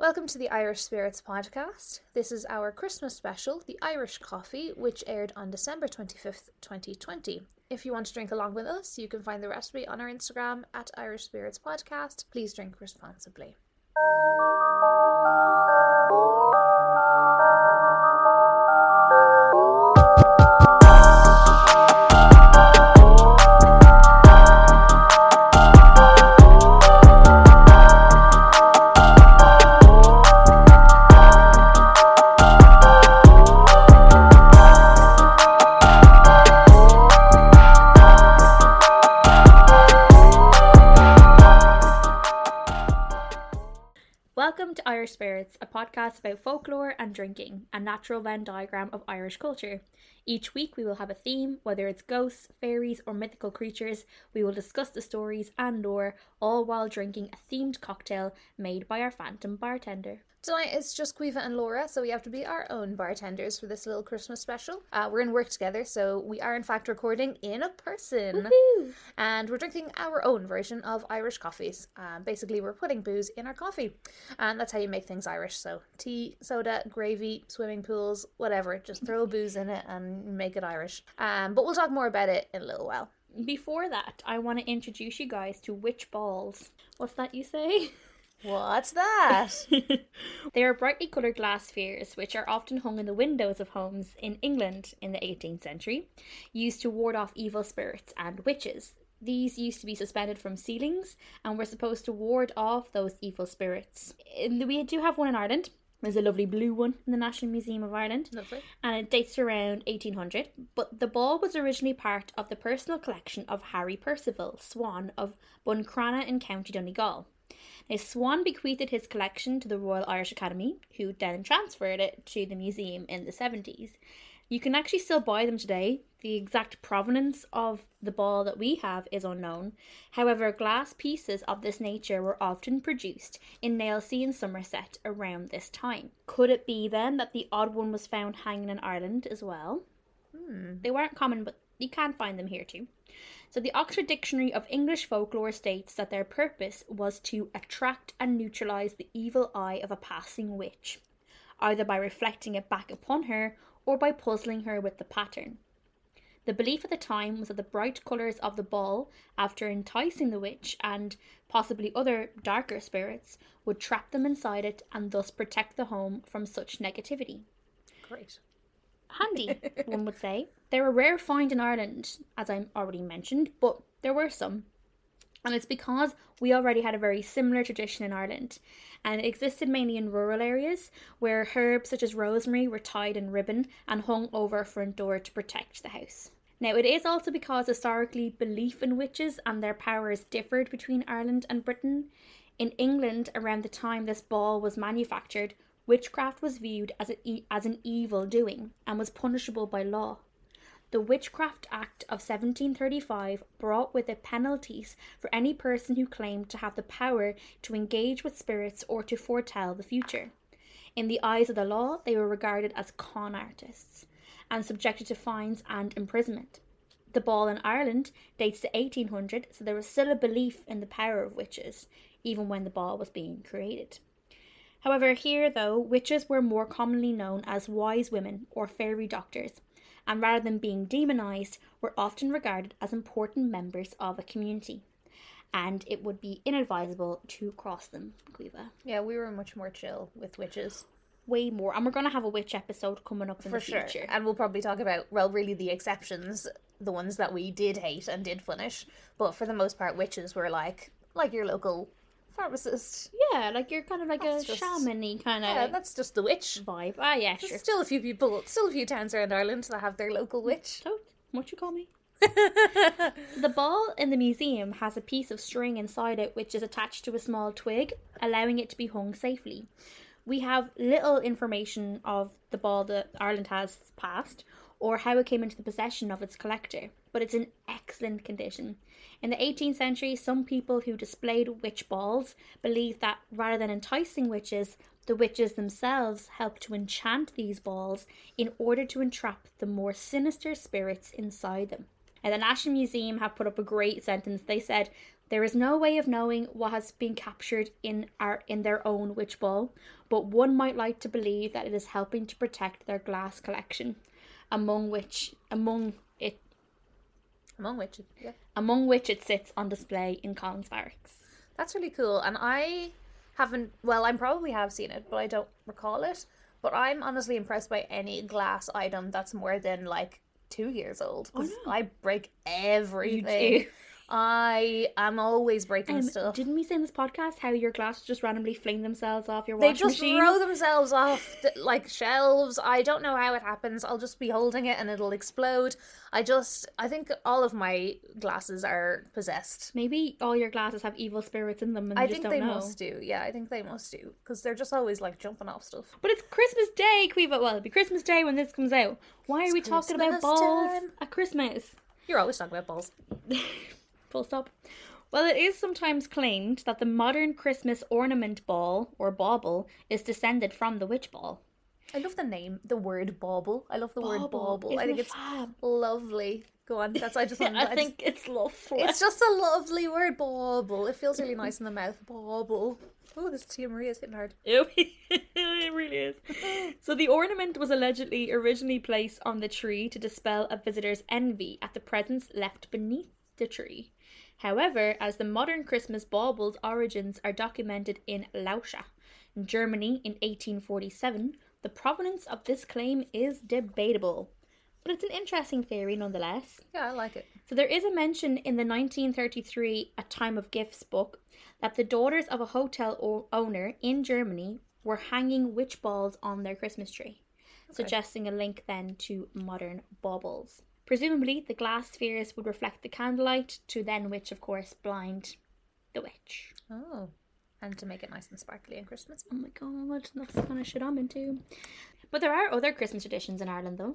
Welcome to the Irish Spirits podcast. This is our Christmas special, the Irish Coffee, which aired on December 25th, 2020. If you want to drink along with us, you can find the recipe on our Instagram at Irish Spirits Podcast. Please drink responsibly. Irish Spirits, a podcast about folklore and drinking, a natural Venn diagram of Irish culture. Each week we will have a theme, whether it's ghosts, fairies, or mythical creatures. We will discuss the stories and lore, all while drinking a themed cocktail made by our phantom bartender. Tonight it's just Quiva and Laura, so we have to be our own bartenders for this little Christmas special. Uh, we're in work together, so we are in fact recording in a person. Woohoo! And we're drinking our own version of Irish coffees. Uh, basically, we're putting booze in our coffee. And that's how you make things Irish. So, tea, soda, gravy, swimming pools, whatever. Just throw booze in it and make it Irish. Um, but we'll talk more about it in a little while. Before that, I want to introduce you guys to witch balls. What's that you say? What's that? they are brightly coloured glass spheres which are often hung in the windows of homes in England in the 18th century, used to ward off evil spirits and witches. These used to be suspended from ceilings and were supposed to ward off those evil spirits. We do have one in Ireland. There's a lovely blue one in the National Museum of Ireland Lovely. and it dates around 1800. But the ball was originally part of the personal collection of Harry Percival, Swan of Buncrana in County Donegal. Now, Swan bequeathed his collection to the Royal Irish Academy, who then transferred it to the museum in the 70s. You can actually still buy them today. The exact provenance of the ball that we have is unknown. However, glass pieces of this nature were often produced in Nailsea in Somerset around this time. Could it be then that the odd one was found hanging in Ireland as well? Hmm. They weren't common, but you can find them here too. So, the Oxford Dictionary of English Folklore states that their purpose was to attract and neutralize the evil eye of a passing witch, either by reflecting it back upon her or by puzzling her with the pattern. The belief at the time was that the bright colours of the ball, after enticing the witch and possibly other darker spirits, would trap them inside it and thus protect the home from such negativity Great. handy, one would say. They're a rare find in Ireland, as I already mentioned, but there were some. And it's because we already had a very similar tradition in Ireland, and it existed mainly in rural areas where herbs such as rosemary were tied in ribbon and hung over a front door to protect the house. Now, it is also because historically belief in witches and their powers differed between Ireland and Britain. In England, around the time this ball was manufactured, witchcraft was viewed as, as an evil doing and was punishable by law. The Witchcraft Act of 1735 brought with it penalties for any person who claimed to have the power to engage with spirits or to foretell the future. In the eyes of the law, they were regarded as con artists and subjected to fines and imprisonment. The ball in Ireland dates to 1800, so there was still a belief in the power of witches, even when the ball was being created. However, here, though, witches were more commonly known as wise women or fairy doctors, and rather than being demonized, were often regarded as important members of a community. And it would be inadvisable to cross them, Quiva. Yeah, we were much more chill with witches. Way more. And we're going to have a witch episode coming up in For the sure. future. And we'll probably talk about, well, really the exceptions, the ones that we did hate and did punish. But for the most part, witches were like, like your local pharmacist. Yeah, like you're kind of like That's a just- shaman-y kind of Yeah, that's just the witch. vibe. Ah, yeah, There's sure. still a few people, still a few towns around Ireland that have their local witch. So, what you call me? the ball in the museum has a piece of string inside it which is attached to a small twig, allowing it to be hung safely. We have little information of the ball that Ireland has passed or how it came into the possession of its collector, but it's in excellent condition. In the 18th century, some people who displayed witch balls believed that rather than enticing witches, the witches themselves helped to enchant these balls in order to entrap the more sinister spirits inside them. And the National Museum have put up a great sentence. They said, there is no way of knowing what has been captured in our in their own witch ball, but one might like to believe that it is helping to protect their glass collection, among which among Among which, yeah. among which it sits on display in Collins Barracks. That's really cool. And I haven't, well, I probably have seen it, but I don't recall it. But I'm honestly impressed by any glass item that's more than like two years old. Oh, because I break everything. I am always breaking Um, stuff. didn't we say in this podcast how your glasses just randomly fling themselves off your washing They just machine? throw themselves off the, like shelves. I don't know how it happens. I'll just be holding it and it'll explode. I just, I think all of my glasses are possessed. Maybe all your glasses have evil spirits in them, and you I think they know. must do. Yeah, I think they must do because they're just always like jumping off stuff. But it's Christmas Day, Quiva. Well, it'll be Christmas Day when this comes out. Why are we talking about balls time. at Christmas? You're always talking about balls. Full stop. Well, it is sometimes claimed that the modern Christmas ornament ball, or bauble, is descended from the witch ball. I love the name, the word bauble. I love the word bauble. I Isn't think it it's fab? lovely. Go on. That's I just. I wanted- I think it's lovely. it's just a lovely word, bauble. It feels really nice in the mouth. Bauble. Oh, this Tia Maria is hitting hard. it really is. So the ornament was allegedly originally placed on the tree to dispel a visitor's envy at the presents left beneath the tree. However, as the modern Christmas bauble's origins are documented in Lauscha, in Germany in 1847, the provenance of this claim is debatable. But it's an interesting theory nonetheless. Yeah, I like it. So there is a mention in the 1933 A Time of Gifts book that the daughters of a hotel o- owner in Germany were hanging witch balls on their Christmas tree, suggesting a link then to modern baubles. Presumably, the glass spheres would reflect the candlelight to then which, of course, blind the witch. Oh, and to make it nice and sparkly in Christmas. Oh my god, that's the kind of shit I'm into. But there are other Christmas traditions in Ireland, though.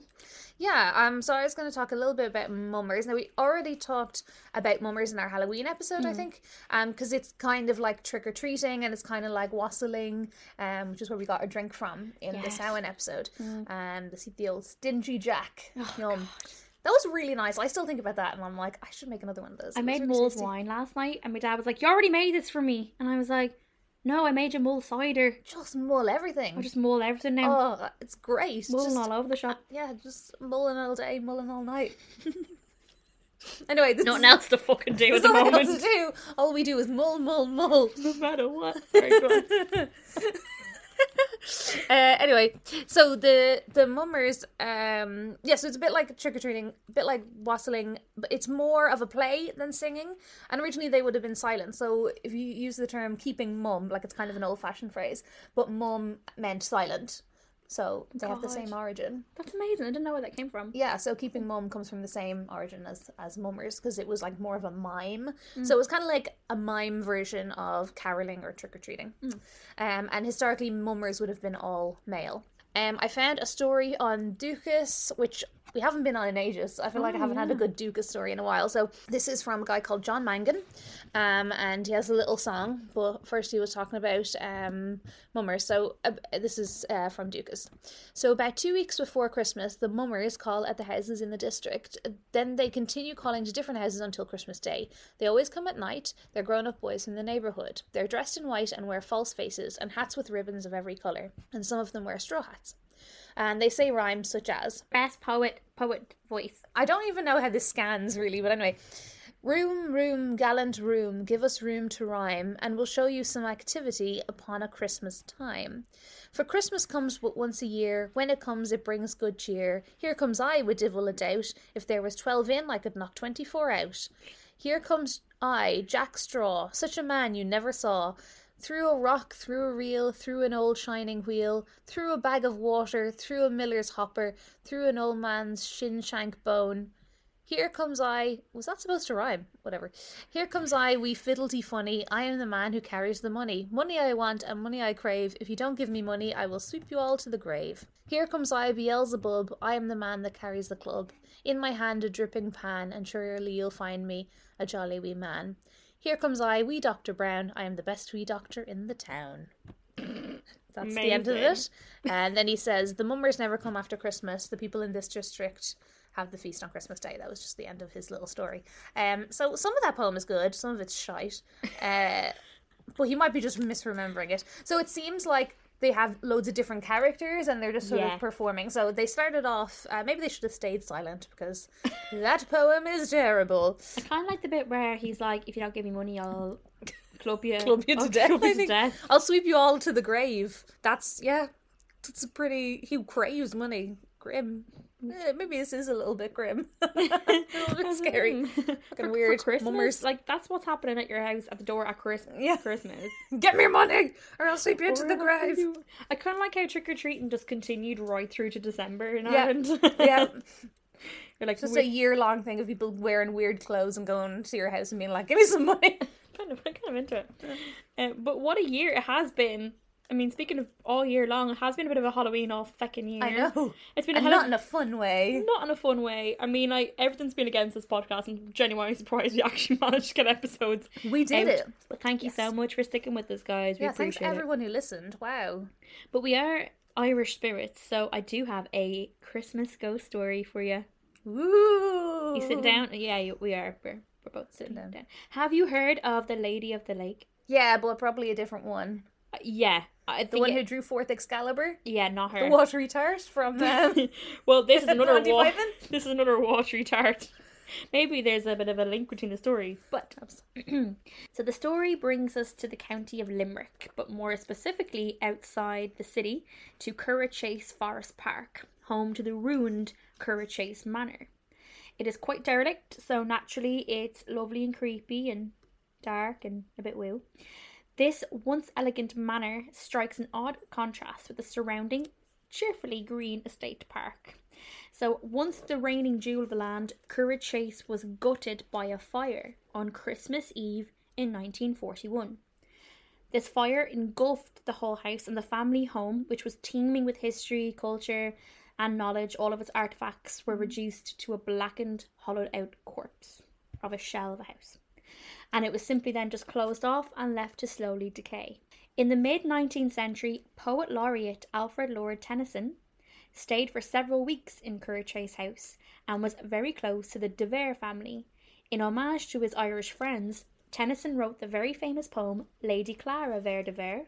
Yeah, um, so I was going to talk a little bit about mummers. Now we already talked about mummers in our Halloween episode, I think, um, because it's kind of like trick or treating and it's kind of like wassailing, um, which is where we got our drink from in the Yes. Samhain episode, and the the old stingy Jack. Yum. That was really nice. I still think about that, and I'm like, I should make another one of those. I made really mulled wine last night, and my dad was like, "You already made this for me," and I was like, "No, I made you mull cider. Just mull everything. I just mull everything now, oh, it's great. mulling Just- all over the shop. yeah, just mulling all day, mulling all night. anyway, this Nothing else to fucking do at there's the nothing else moment. to do. All we do is mull, mull, mull. No matter what. Sorry, go on. uh, anyway, so the the mummers, um, yeah, so it's a bit like trick or treating, a bit like wassailing, but it's more of a play than singing. And originally they would have been silent. So if you use the term "keeping mum," like it's kind of an old fashioned phrase, but mum meant silent. So they have the same origin. That's amazing. I didn't know where that came from. Yeah, so keeping mum comes from the same origin as as mummers because it was like more of a mime. So it was kind of like a mime version of caroling or trick or treating. Um, and historically, mummers would have been all male. Um, I found a story on Dúchas, which we haven't been on in ages. I feel like I haven't had a good Dúchas story in a while. So this is from a guy called John Mangan, um, and he has a little song. But first, he was talking about um, mummers. So uh, this is uh, from Dúchas. So about two weeks before Christmas, the mummers call at the houses in the district. Then they continue calling to different houses until Christmas Day. They always come at night. They're grown-up boys from the neighborhood. They're dressed in white and wear false faces and hats with ribbons of every color. And some of them wear straw hats. And they say rhymes such as Best poet, poet voice. I don't even know how this scans really, but anyway. Room, room, gallant room, give us room to rhyme, and we'll show you some activity upon a Christmas time. For Christmas comes but once a year, when it comes it brings good cheer. Here comes I with divil a doubt, if there was twelve in I could knock twenty four out. Here comes I, Jack Straw, such a man you never saw. Through a rock, through a reel, through an old shining wheel, through a bag of water, through a miller's hopper, through an old man's shin shank bone. Here comes I. Was that supposed to rhyme? Whatever. Here comes I, wee fiddlety funny. I am the man who carries the money. Money I want and money I crave. If you don't give me money, I will sweep you all to the grave. Here comes I, Beelzebub. I am the man that carries the club. In my hand a dripping pan, and surely you'll find me a jolly wee man. Here comes I, wee Doctor Brown. I am the best wee doctor in the town. That's the end of it. And then he says, The mummers never come after Christmas. The people in this district have the feast on Christmas Day. That was just the end of his little story. Um, so some of that poem is good, some of it's shite. Uh, but he might be just misremembering it. So it seems like they have loads of different characters and they're just sort Yeah. of performing. So they started off. Uh, maybe they should have stayed silent because that poem is terrible. I kind of like the bit where he's like, "If you don't give me money, I'll club you, Club you to I'll death. club you to death." I'll sweep you all to the grave. That's yeah. It's a pretty. He craves money. Grim. Eh, maybe this is a little bit grim. a little bit scary. Fucking weird. For Christmas, Mummers. like that's what's happening at your house at the door at Christmas. Yeah. Christmas. Get me your money, or I'll sweep you into the grave. you- I kind of like how trick or treating just continued right through to December in Yeah. Ireland. Yeah, You're like just we a year long thing of people wearing weird clothes and going to your house and being like, "Give me some money." kind of kind of into it. Uh, but what a year it has been. I mean, speaking of all year long, it has been a bit of a Halloween off fucking year. I know, It's been a and hell not of in a fun way. not in a fun way. I mean, like everything's been against this podcast, and genuinely surprised we actually managed to get episodes. We did out. it. But thank you so much for sticking with us, guys. We Yeah, thanks appreciate it. everyone who listened. Wow. But we are Irish spirits, so I do have a Christmas ghost story for you. Woo! You sit down. Yeah, we are. We're, we're both sitting down. down. Have you heard of the Lady of the Lake? Yeah, but probably a different one. Uh, yeah, I The one it- who drew forth Excalibur, yeah, not her. the watery tart from. Um, well, this is another wa- this is another watery tart. Maybe there's a bit of a link between the stories, but so the story brings us to the county of Limerick, but more specifically outside the city to Curraghchase Forest Park, home to the ruined Curraghchase Manor. It is quite derelict, so naturally it's lovely and creepy and dark and a bit woo. This once elegant manor strikes an odd contrast with the surrounding, cheerfully green estate park. So, once the reigning jewel of the land, Curragh Chase was gutted by a fire on Christmas Eve in 1941. This fire engulfed the whole house and the family home, which was teeming with history, culture, and knowledge. All of its artifacts were reduced to a blackened, hollowed out corpse of a shell of a house and it was simply then just closed off and left to slowly decay. In the mid 19th century, poet laureate Alfred Lord Tennyson stayed for several weeks in Curraghchase House and was very close to the De Vere family. In homage to his Irish friends, Tennyson wrote the very famous poem Lady Clara Vere de Vere,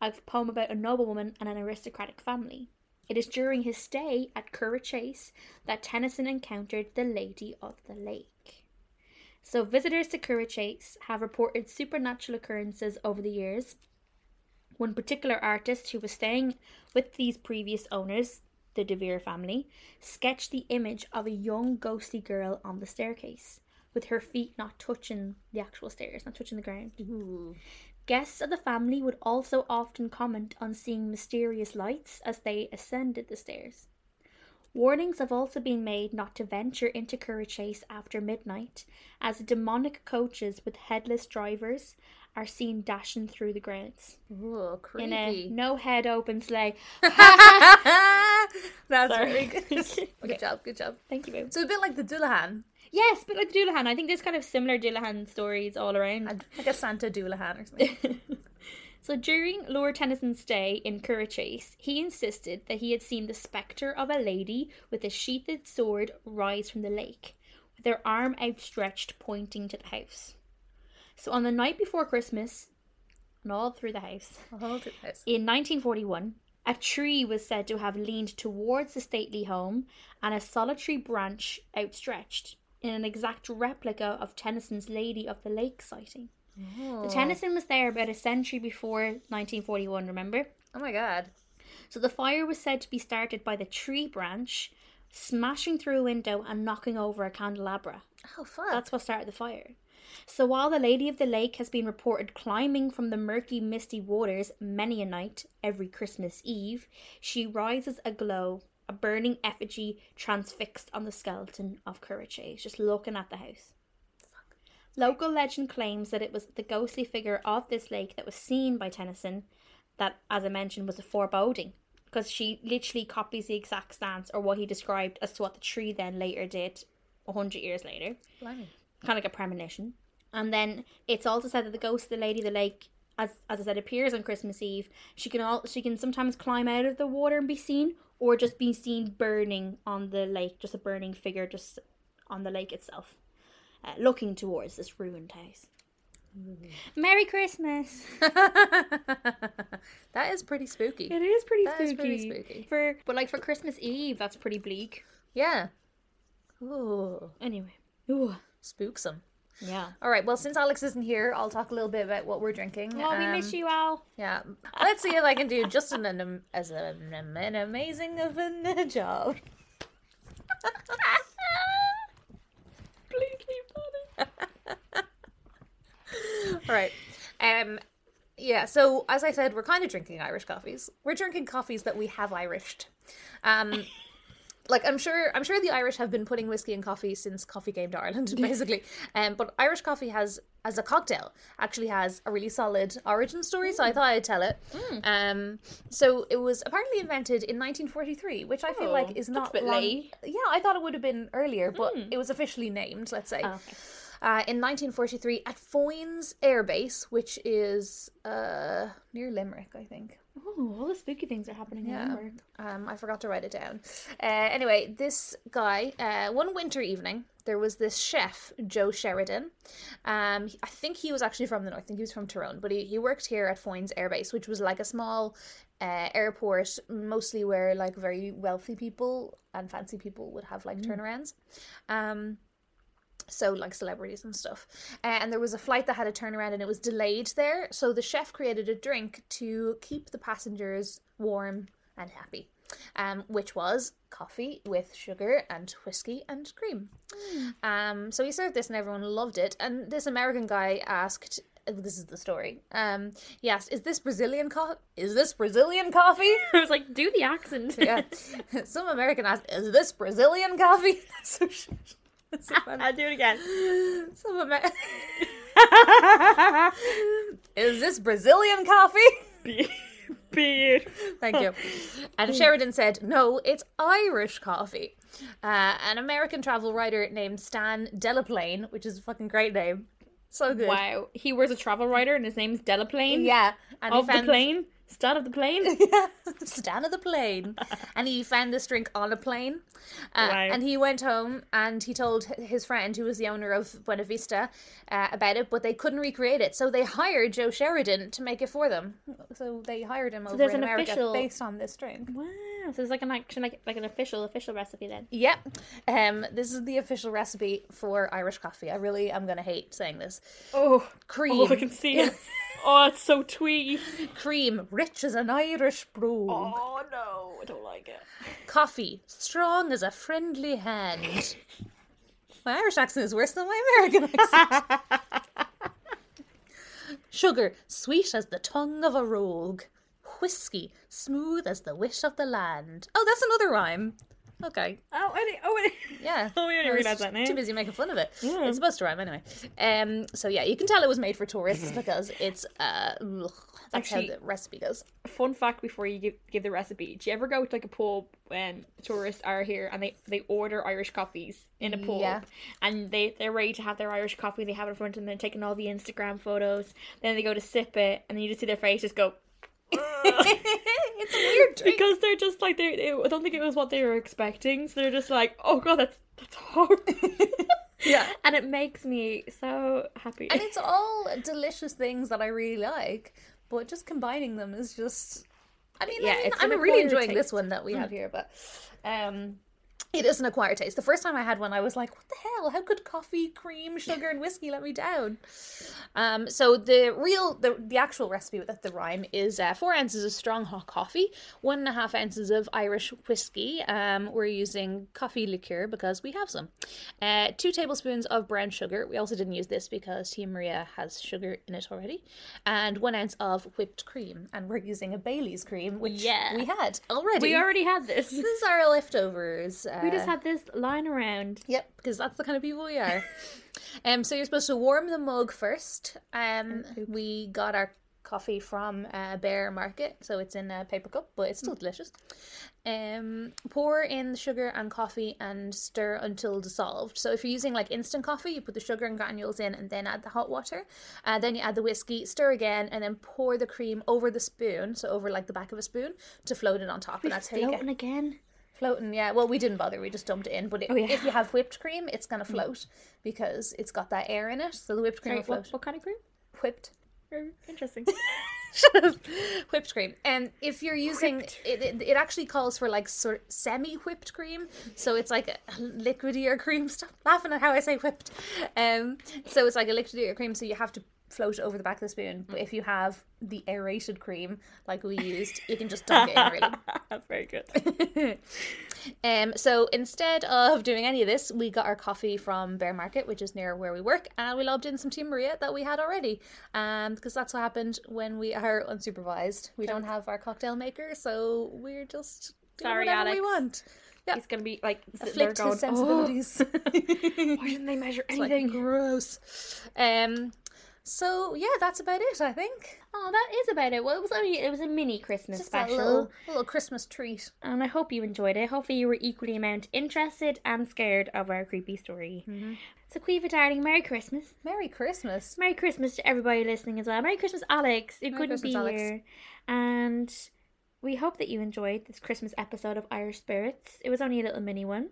a poem about a noblewoman and an aristocratic family. It is during his stay at Curraghchase that Tennyson encountered the Lady of the Lake. So, visitors to Curraghchase have reported supernatural occurrences over the years. One particular artist who was staying with these previous owners, the De Vere family, sketched the image of a young ghostly girl on the staircase, with her feet not touching the actual stairs, not touching the ground. Ooh. Guests of the family would also often comment on seeing mysterious lights as they ascended the stairs. Warnings have also been made not to venture into Curraghchase after midnight, as demonic coaches with headless drivers are seen dashing through the grounds Ooh, in a creepy. no head open sleigh. That's very good. Okay. Good job, good job. Thank you, babe. So a bit like the Dullahan, Yes, but like the Dullahan, I think there's kind of similar Dullahan stories all around. like a Santa Dullahan or something. So during Lord Tennyson's stay in Curraghchase, he insisted that he had seen the spectre of a lady with a sheathed sword rise from the lake, with her arm outstretched pointing to the house. So on the night before Christmas, and all through the house, Hold it, this. in 1941, a tree was said to have leaned towards the stately home and a solitary branch outstretched, in an exact replica of Tennyson's Lady of the Lake sighting. Oh. The Tennyson was there about a century before 1941, remember? Oh my god. So the fire was said to be started by the tree branch smashing through a window and knocking over a candelabra. Oh fuck. That's what started the fire. So while the Lady of the Lake has been reported climbing from the murky, misty waters many a night every Christmas Eve, she rises aglow, a burning effigy transfixed on the skeleton of Curraghchase, just looking at the house. Local legend claims that it was the ghostly figure of this lake that was seen by Tennyson that, as I mentioned, was a foreboding. Because she literally copies the exact stance or what he described as to what the tree then later did a hundred years later Blimey. kind of like a premonition. And then it's also said that the ghost of the Lady of the Lake, as as I said, appears on Christmas Eve. She can all she can sometimes climb out of the water and be seen, or just be seen burning on the lake, just a burning figure just on the lake itself, uh, looking towards this ruined house. Merry Christmas! that is pretty spooky. It is pretty That spooky. is pretty spooky. For but like for Christmas Eve, that's pretty bleak. Yeah. Ooh, Anyway, ooh, spooksome. yeah. All right. Well, since Alex isn't here, I'll talk a little bit about what we're drinking. Oh, we miss Um, you all. Yeah. Let's see if I can do just an, an as an, an amazing of a job. Please leave that All right. Um. Yeah. So as I said, we're kind of drinking Irish coffees. We're drinking coffees that we have Irished. Um. Like I'm sure, I'm sure the Irish have been putting whiskey in coffee since coffee came to Ireland, basically. Um, but Irish coffee has, as a cocktail, actually has a really solid origin story. So I thought I'd tell it. Um, so it was apparently invented in 1943, which I feel Oh, like is not long- late. Yeah, I thought it would have been earlier, but it was officially named. Let's say Oh, okay. Uh, in 1943 at Foynes Air Base, which is uh, near Limerick, I think. Oh, all the spooky things are happening in Limerick. Um, I forgot to write it down. Uh, anyway, this guy, uh, one winter evening, there was this chef, Joe Sheridan. Um, I think he was actually from the north. I think he was from Tyrone, but he, he worked here at Foynes Air Base, which was like a small uh, airport, mostly where like very wealthy people and fancy people would have like turnarounds. Um, so like celebrities and stuff. Uh, and there was a flight that had a turnaround and it was delayed there. So the chef created a drink to keep the passengers warm and happy, um, which was coffee with sugar and whiskey and cream. Um, so he served this and everyone loved it. And this American guy asked. This is the story. Um, he asked, "Is this Brazilian coffee? Is this Brazilian coffee?" I was like, do the accent. yeah. Some American asked, "Is this Brazilian coffee?" so, so funny. I'll do it again. Is this Brazilian coffee? Beard. Thank you. And Sheridan said, no, it's Irish coffee. Uh, an American travel writer named Stan Delaplane, which is a fucking great name. So good. Wow. He was a travel writer and his name's Delaplane. Yeah. And he Of the plane. Start of the plane. yeah, Stan of the plane. and he found this drink on a plane. Uh, Wow. And he went home and he told his friend, who was the owner of Buena Vista, uh, about it, but they couldn't recreate it. So they hired Joe Sheridan to make it for them. So they hired him over there's in an America official- based on this drink. Wow. So it's like an action like like an official official recipe then. Yep. um, this is the official recipe for Irish coffee. I really am gonna hate saying this. Oh. Cream, Oh, I can see it. oh, it's so twee. cream, rich as an Irish brew. Oh no, I don't like it. Coffee, strong as a friendly hand. My Irish accent is worse than my American accent. Sugar, sweet as the tongue of a rogue. Whiskey, smooth as the wish of the land. Oh, that's another rhyme. Okay, Oh, I didn't, oh, I didn't- yeah. Oh, we didn't realise that now. Too busy making fun of it. Yeah. It's supposed to rhyme anyway. Um. So yeah, you can tell it was made for tourists because it's uh. ugh, that's Actually- how the recipe goes. Fun fact before you give, give the recipe. Do you ever go to like a pub when tourists are here and they, they order Irish coffees in a pub Yeah. and they, they're ready to have their Irish coffee, they have it in front of them, they're taking all the Instagram photos, then they go to sip it and then you just see their face just go it's a weird drink. because they're just like they, they I don't think it was what they were expecting, so they're just like, Oh god, that's that's horrible Yeah. And it makes me so happy. And it's all delicious things that I really like, but just combining them is just. I mean, Yeah, I mean, it's I'm an really enjoying this one that we have here, but um, it is an acquired taste. The first time I had one, I was like, "What the hell? How could coffee, cream, sugar, and whiskey let me down?" Um, so the real, the, the actual recipe with the rhyme is uh, four ounces of strong hot coffee, one and a half ounces of Irish whiskey. Um, we're using coffee liqueur because we have some. Uh, two tablespoons of brown sugar. We also didn't use this because Tia Maria has sugar in it already, and one ounce of whipped cream. And we're using a Bailey's cream, which Yeah. we had already. we already had this. This is our leftovers. Uh, We just had this lying around. Yep, because that's the kind of people we are. um, so you're supposed to warm the mug first. Um, we got our coffee from uh, Bear Market, so it's in a paper cup, but it's still Mm. delicious. Um, pour in the sugar and coffee and stir until dissolved. So if you're using like instant coffee, you put the sugar and granules in and then add the hot water. Uh, then you add the whiskey, stir again, and then pour the cream over the spoon, so over like the back of a spoon, to float it on top. And that's how you get again. Floating. Yeah, well, we didn't bother; we just dumped it in. But it, Oh, yeah. if you have whipped cream, it's gonna float because it's got that air in it. So the whipped cream Sorry, will float. what, what kind of cream? Whipped. Interesting. Shut up. whipped cream. And if you're using it, it, it actually calls for like sort of semi whipped cream. So it's like a liquidier cream. Stop laughing at how I say whipped. Um, so it's like a liquidier cream. So you have to float over the back of the spoon. But if you have the aerated cream like we used, you can just dunk it in really. That's very good. Um, so instead of doing any of this, we got our coffee from Bear Market, which is near where we work, and we lobbed in some Tia Maria that we had already. Um, because that's what happened when we are unsupervised. We don't have our cocktail maker, so we're just doing Sorry, whatever we want. Yeah. He's gonna be like Afflict going, his sensibilities. "Oh, why didn't they measure It's like, anything? gross. Um. So yeah, that's about it. I think. Oh, that is about it. Well, it was only it was a mini Christmas Just special, a little, a little Christmas treat. and I hope you enjoyed it. Hopefully, you were equally amount interested and scared of our creepy story. Mm-hmm. So, Quiva, darling, Merry Christmas. Merry Christmas. Merry Christmas to everybody listening as well. Merry Christmas, Alex. It Merry couldn't Christmas, be Alex. here, and we hope that you enjoyed this Christmas episode of Irish Spirits. It was only a little mini one,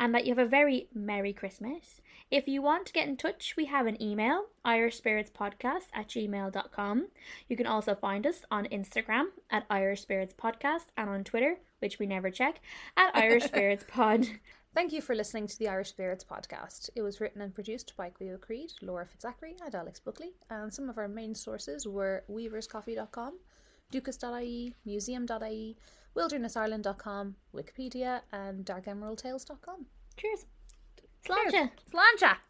and that you have a very Merry Christmas. If you want to get in touch, we have an email, irishspiritspodcast at gmail.com. You can also find us on Instagram at Irish Spirits Podcast and on Twitter, which we never check, at Irish Spirits Pod. Thank you for listening to the Irish Spirits podcast. It was written and produced by Cleo Creed, Laura Fitzachary, and Alex Buckley, and some of our main sources were weaverscoffee.com, duchas.ie, museum.ie, wildernessireland.com, Wikipedia, and darkemeraldtales.com. Cheers. Sláinte. Sláinte!